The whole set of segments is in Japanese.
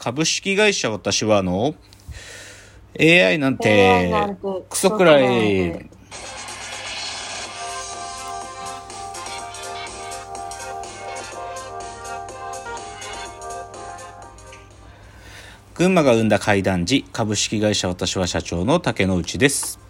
株式会社私はあの AI なんてクソくらクソくらい。い群馬が生んだ怪談時株式会社私は社長の竹之内です。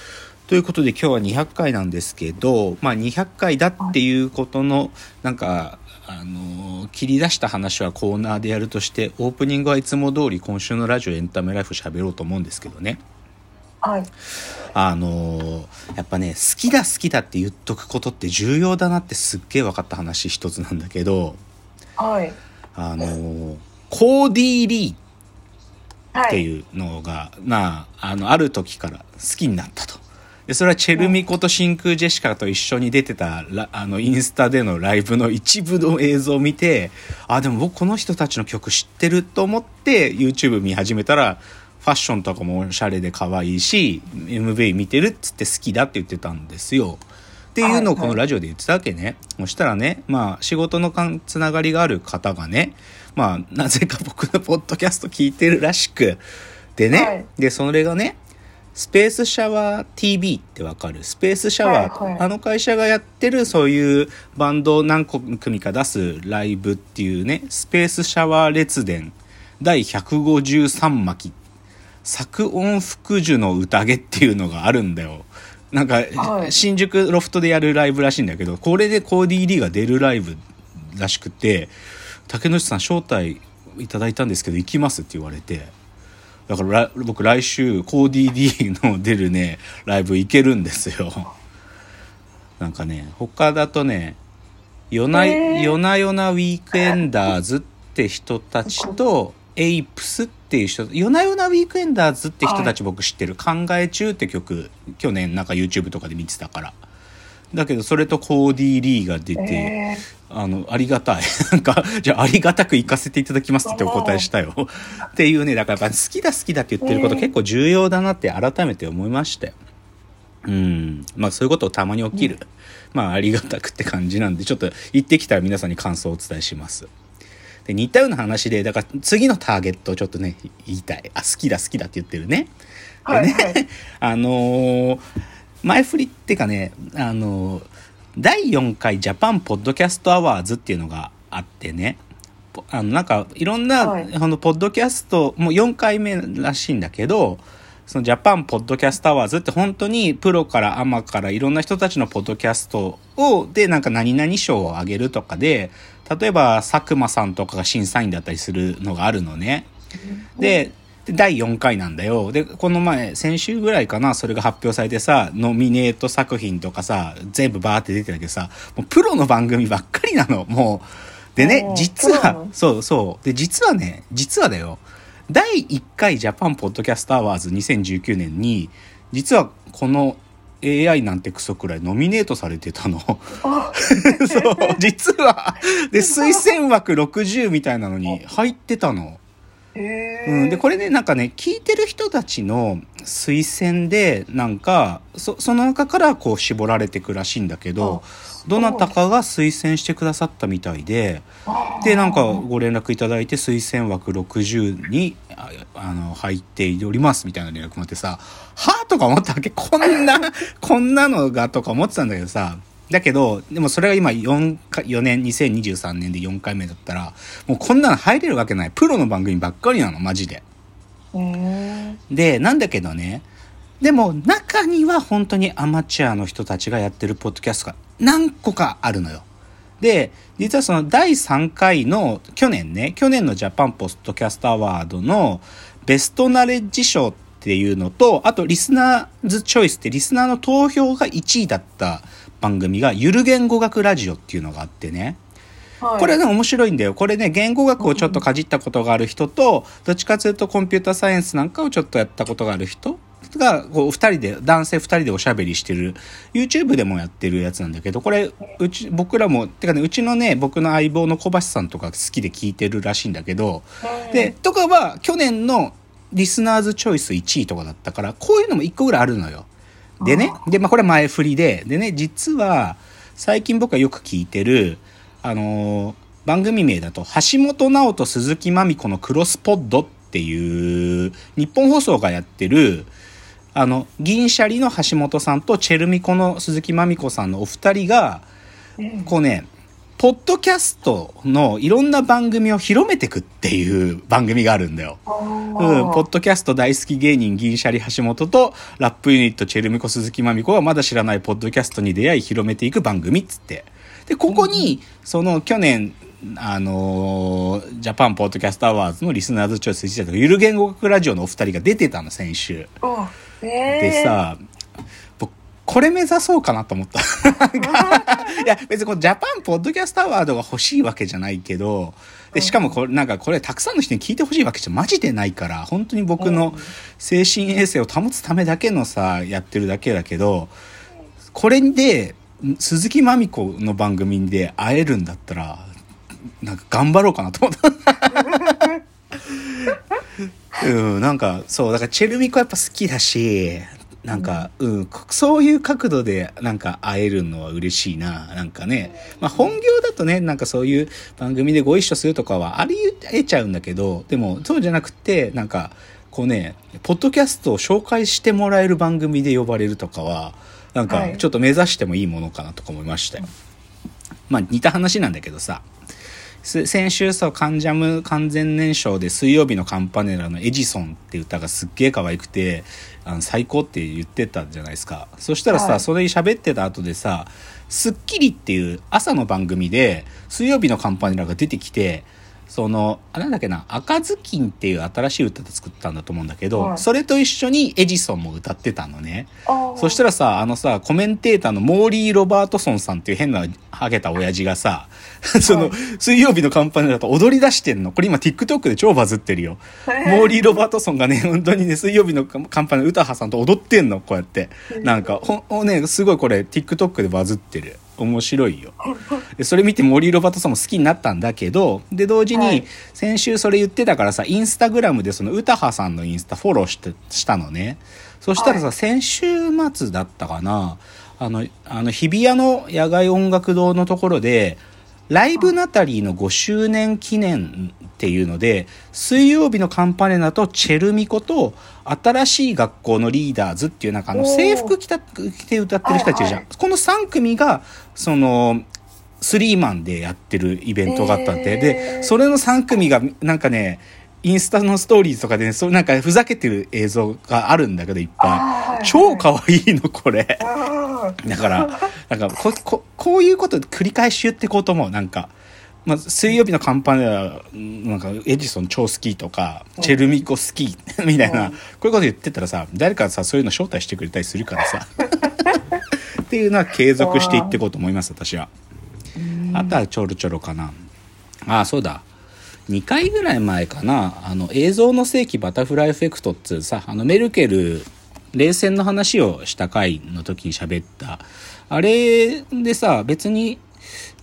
ということで今日は200回なんですけど、まあ、200回だっていうことのなんかあの切り出した話はコーナーでやるとしてオープニングはいつも通り今週のラジオエンタメライフ喋ろうと思うんですけどねはい。あのーやっぱね好きだ好きだって言っとくことって重要だなってすっげえ分かった話一つなんだけどはい。あのーコーディー・リーはい。っていうのが、なああのある時から好きになったと。でそれはチェルミコと真空ジェシカと一緒に出てたラあのインスタでのライブの一部の映像を見てあでも僕この人たちの曲知ってると思って YouTube 見始めたらファッションとかもおしゃれで可愛いし MV 見てるっつって好きだって言ってたんですよ。っていうのをこのラジオで言ってたわけね。そしたらね、まあ仕事のかんつながりがある方がね、まあなぜか僕のポッドキャスト聞いてるらしく、でね、はいで、それがね、スペースシャワー TV ってわかる？スペースシャワー、はいはい。あの会社がやってるそういうバンドを何組か出すライブっていうね、スペースシャワー列伝第153巻。作音福寿の宴っていうのがあるんだよ。なんか、はい。新宿ロフトでやるライブらしいんだけど、これでコーディー・リーが出るライブらしくて、竹野内さん招待いただいたんですけど行きますって言われて、だからら僕来週コーディー・リーの出るね、ライブ行けるんですよ。なんかね、他だとね、夜な、へー夜な夜なウィークエンダーズって人たちと、エイプスっていう人、夜な夜なウィークエンダーズって人たち僕知ってる。考え中って曲、去年なんか YouTube とかで見てたから。だけどそれとコーディー・リーが出て、えあの、ありがたい。なんか、じゃあありがたく行かせていただきますってお答えしたよ。っていうね、だからやっぱ好きだ好きだって言ってることえー結構重要だなって改めて思いましたよ。うん。まあそういうことたまに起きる。まあありがたくって感じなんで、ちょっと行ってきたら皆さんに感想をお伝えします。で、似たような話で、だから次のターゲットをちょっとね、言いたい。あ、好きだ好きだって言ってるね。ー、はい。でねはい。あのー前振りっていうかね、あのー第4回ジャパンポッドキャストアワーズっていうのがあってね、ぽあの、なんか、いろんな、はいあの、ポッドキャスト、もう4回目らしいんだけど、そのジャパンポッドキャストアワーズって本当にプロからアマからいろんな人たちのポッドキャストを、で、なんか何々賞をあげるとかで、例えば佐久間さんとかが審査員だったりするのがあるのね。で、で第4回なんだよ。で、この前、先週ぐらいかな、それが発表されてさ、ノミネート作品とかさ、全部バーって出てたけどさ、もうプロの番組ばっかりなの、もう。でね実はそうそう。で、実はね、実はだよ、第1回ジャパンポッドキャストアワーズ2019年に、実はこの AI なんてクソくらえノミネートされてたの。あ、そう、実は。で、推薦枠60みたいなのに入ってたの。えうん、でこれねなんかね聞いてる人たちの推薦でなんかそその中からこう絞られてくらしいんだけどどなたかが推薦してくださったみたいででなんかご連絡いただいて推薦枠60にああの入っておりますみたいな連絡もあってさはあとか思ったわけ。こんなこんなのがとか思ってたんだけどさだけどでもそれが今 4, か4年2023年で4回目だったらもうこんなの入れるわけないプロの番組ばっかりなのマジで。えでなんだけどねでも中には本当にアマチュアの人たちがやってるポッドキャストが何個かあるのよ。で実はその第3回の去年ね去年のジャパンポッドキャストアワードのベストナレッジ賞っていうのとあとリスナーズチョイスってリスナーの投票が1位だった番組がゆる言語学ラジオっていうのがあってねはい、これね、面白いんだよ。これね、言語学をちょっとかじったことがある人と、どっちかというとコンピューターサイエンスなんかをちょっとやったことがある人が、こう、二人で、男性二人でおしゃべりしてる、YouTube でもやってるやつなんだけど、これ、うち、僕らも、てかね、うちのね、僕の相棒の小橋さんとか好きで聞いてるらしいんだけど、で、とかは、去年のリスナーズチョイス1位とかだったから、こういうのも1個ぐらいあるのよ。でね、で、まあ、これ前振りで、でね、実は、最近僕がよく聞いてる、あのー番組名だと、橋本直人鈴木まみ子のクロスポッドっていう、日本放送がやってる、あの、銀シャリの橋本さんとチェルミコの鈴木まみ子さんのお二人が、こうね、ポッドキャストのいろんな番組を広めてくっていう番組があるんだよ。うん、ポッドキャスト大好き芸人銀シャリ橋本とラップユニットチェルミコ鈴木まみ子がまだ知らないポッドキャストに出会い広めていく番組っつって。で、ここに、その去年、あのージャパンポッドキャストアワーズのリスナーズチョイス1位だとゆる言語学ラジオのお二人が出てたの、先週。でさ、僕、これ目指そうかなと思った。いや、別にこのジャパンポッドキャストアワードが欲しいわけじゃないけど、で、しかもこれ、なんかこれたくさんの人に聞いてほしいわけじゃマジでないから、本当に僕の精神衛生を保つためだけのさ、やってるだけだけど、これで、鈴木まみ子の番組で会えるんだったら、なんか頑張ろうかなと思った。うん、なんか、そう、だからチェルミコやっぱ好きだし、なんか、うん、こそういう角度でなんか会えるのは嬉しいな。なんかね。まあ本業だとね、なんかそういう番組でご一緒するとかはあり得ちゃうんだけど、でもそうじゃなくて、なんか、こうね、ポッドキャストを紹介してもらえる番組で呼ばれるとかは、なんかはいちょっと目指してもいいものかなとか思いましたよ。まあ似た話なんだけどさ、す先週さ、カンジャム完全燃焼で水曜日のカンパネラのエジソンって歌がすっげえ可愛くて、あの最高って言ってたじゃないですか。そしたらさ、はいそれ喋ってた後でさ、スッキリっていう朝の番組で水曜日のカンパネラが出てきて、その、あ、なんだっけな、赤ずきんっていう新しい歌で作ったんだと思うんだけど、はいそれと一緒にエジソンも歌ってたのね。そしたらさ、あのさ、コメンテーターのモーリー・ロバートソンさんっていう変なハゲた親父がさ、その、はい水曜日のカンパネラと踊り出してんの。これ今 TikTok で超バズってるよ。モーリー・ロバートソンがね、本当にね、水曜日のカンパネラ詩羽さんと踊ってんの、こうやって。なんか、ほね、すごいこれ TikTok でバズってる。面白いよ。でそれ見てモーリー・ロバートソンも好きになったんだけど、で、同時にはい、先週それ言ってたからさ、インスタグラムでその詩羽さんのインスタフォローして、したのね。そしたらさ、はい先週末だったかな、あの、あの、日比谷の野外音楽堂のところで、ライブナタリーの5周年記念っていうので、水曜日のカンパネラとチェルミコと、新しい学校のリーダーズっていうなんかあの制服着た着て歌ってる人たちじゃん。この3組が、その、スリーマンでやってるイベントがあったって。へーで、それの3組が、なんかね、インスタのストーリーズとかでね、そうなんかふざけてる映像があるんだけど、いっぱい。超可愛いの、これ。だから、なんかこ、こ、こういうこと繰り返し言ってこうと思う。なんか、まあ、水曜日のカンパネラ、なんか、エジソン超好きとか、チェルミコ好き、みたいな、うんこういうこと言ってたらさ、誰かさ、そういうの招待してくれたりするからさ。っていうのは継続していっていこうと思います、私は。あとはちょろちょろかな。ああ、そうだ。2回ぐらい前かな、あの、映像の世紀バタフライエフェクトっていうさ、あの、メルケル、冷戦の話をした回の時に喋った。あれでさ、別に、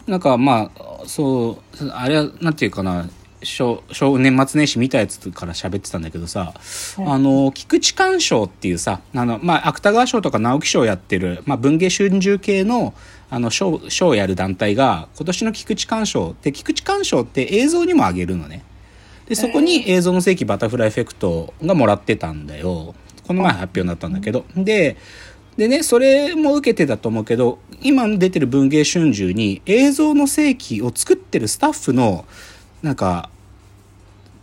なんかまあ、そう、あれは、なんていうかな、小、小年末年始見たやつから喋ってたんだけどさ、あの、菊池寛賞っていうさ、あの、まあ、芥川賞とか直木賞やってる、まあ、文芸春秋系の、あの、賞、賞をやる団体が、今年の菊池寛賞って、菊池寛賞って映像にもあげるのね。で、そこに映像の世紀バタフライエフェクトがもらってたんだよ。この前発表になったんだけど。で、でね、それも受けてたと思うけど、今出てる文芸春秋に映像の世紀を作ってるスタッフの、なんか、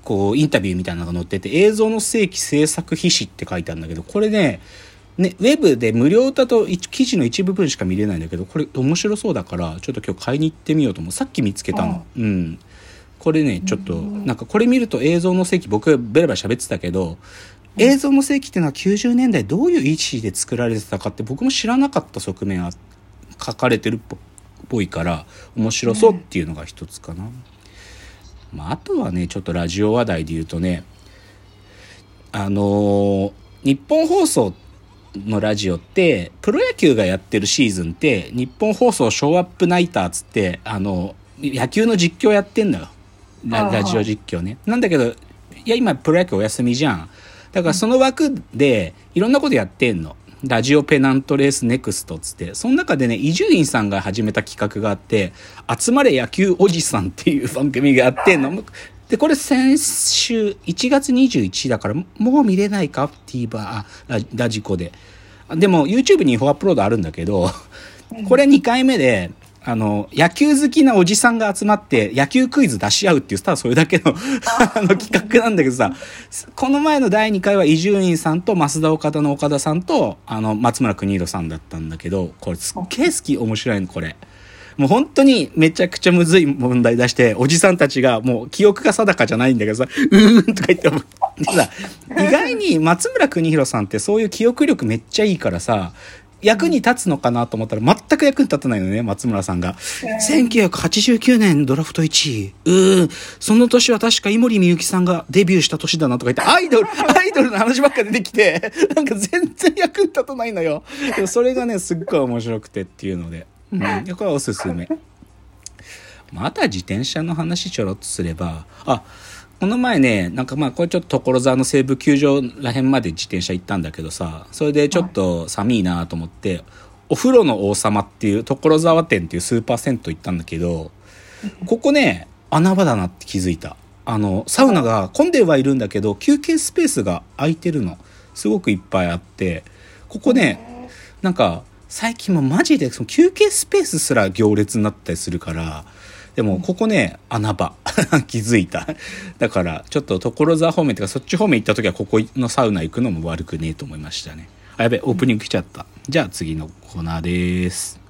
こう、インタビューみたいなのが載ってて、映像の世紀制作秘史って書いてあるんだけど、これね、ね、ウェブで無料だと一記事の一部分しか見れないんだけど、これ面白そうだから、ちょっと今日買いに行ってみようと思う。さっき見つけたの。うん。これね、ちょっと、なんかこれ見ると映像の世紀、僕ベラベラ喋ってたけど、映像の世紀っていうのは90年代どういう意思で作られてたかって僕も知らなかった側面は書かれてるっぽぽいから面白そうっていうのが一つかな。まあ、あとはねちょっとラジオ話題で言うとねあのー日本放送のラジオって、プロ野球がやってるシーズンって、日本放送ショーアップナイターっつって、あの、野球の実況やってんだよ。ララジオ実況ね。なんだけど、いや、今プロ野球お休みじゃん。だからその枠で、いろんなことやってんの。ラジオペナントレースネクストっつって、その中でね、伊集院さんが始めた企画があって、集まれ野球おじさんっていう番組があってんの。で、これ先週、1月21だから、もう見れないか ?TVer、ラジコで。でも、YouTube に違法アップロードあるんだけど、これ2回目で、あの、野球好きなおじさんが集まって、野球クイズ出し合うっていう、ただそれだけの あの企画なんだけどさ、この前の第2回は伊集院さんと増田岡田の岡田さんと、あの、松村邦弘さんだったんだけど、これすっげえ好き、面白いの、これ。もう本当にめちゃくちゃむずい問題出して、おじさんたちがもう記憶が定かじゃないんだけどさ、うーんとか言っても、でさ、意外に松村邦弘さんってそういう記憶力めっちゃいいからさ、役に立つのかなと思ったら全く役に立たないのね、松村さんが。1989年ドラフト1位。うーん、その年は確か井森美幸さんがデビューした年だなとか言って、アイドル、アイドルの話ばっか出てきて、なんか全然役に立たないのよ。でもそれがね、すっごい面白くてっていうので。うん、これはおすすめ。また自転車の話ちょろっとすれば、あ、この前ね、なんかまあこれちょっと所沢の西武球場らへんまで自転車行ったんだけどさ、それでちょっと寒いなと思って、お風呂の王様っていう所沢店っていうスーパー銭湯行ったんだけど、ここね、穴場だなって気づいた。あの、サウナが混んではいるんだけど、休憩スペースが空いてるの。すごくいっぱいあって、ここね、なんか、最近もマジでその休憩スペースすら行列になったりするから、でもここね、穴場。気づいた。だから、ちょっと所沢方面とかそっち方面行った時はここのサウナ行くのも悪くねえと思いましたね。あ、やべ、オープニング来ちゃった。じゃあ次のコーナーです。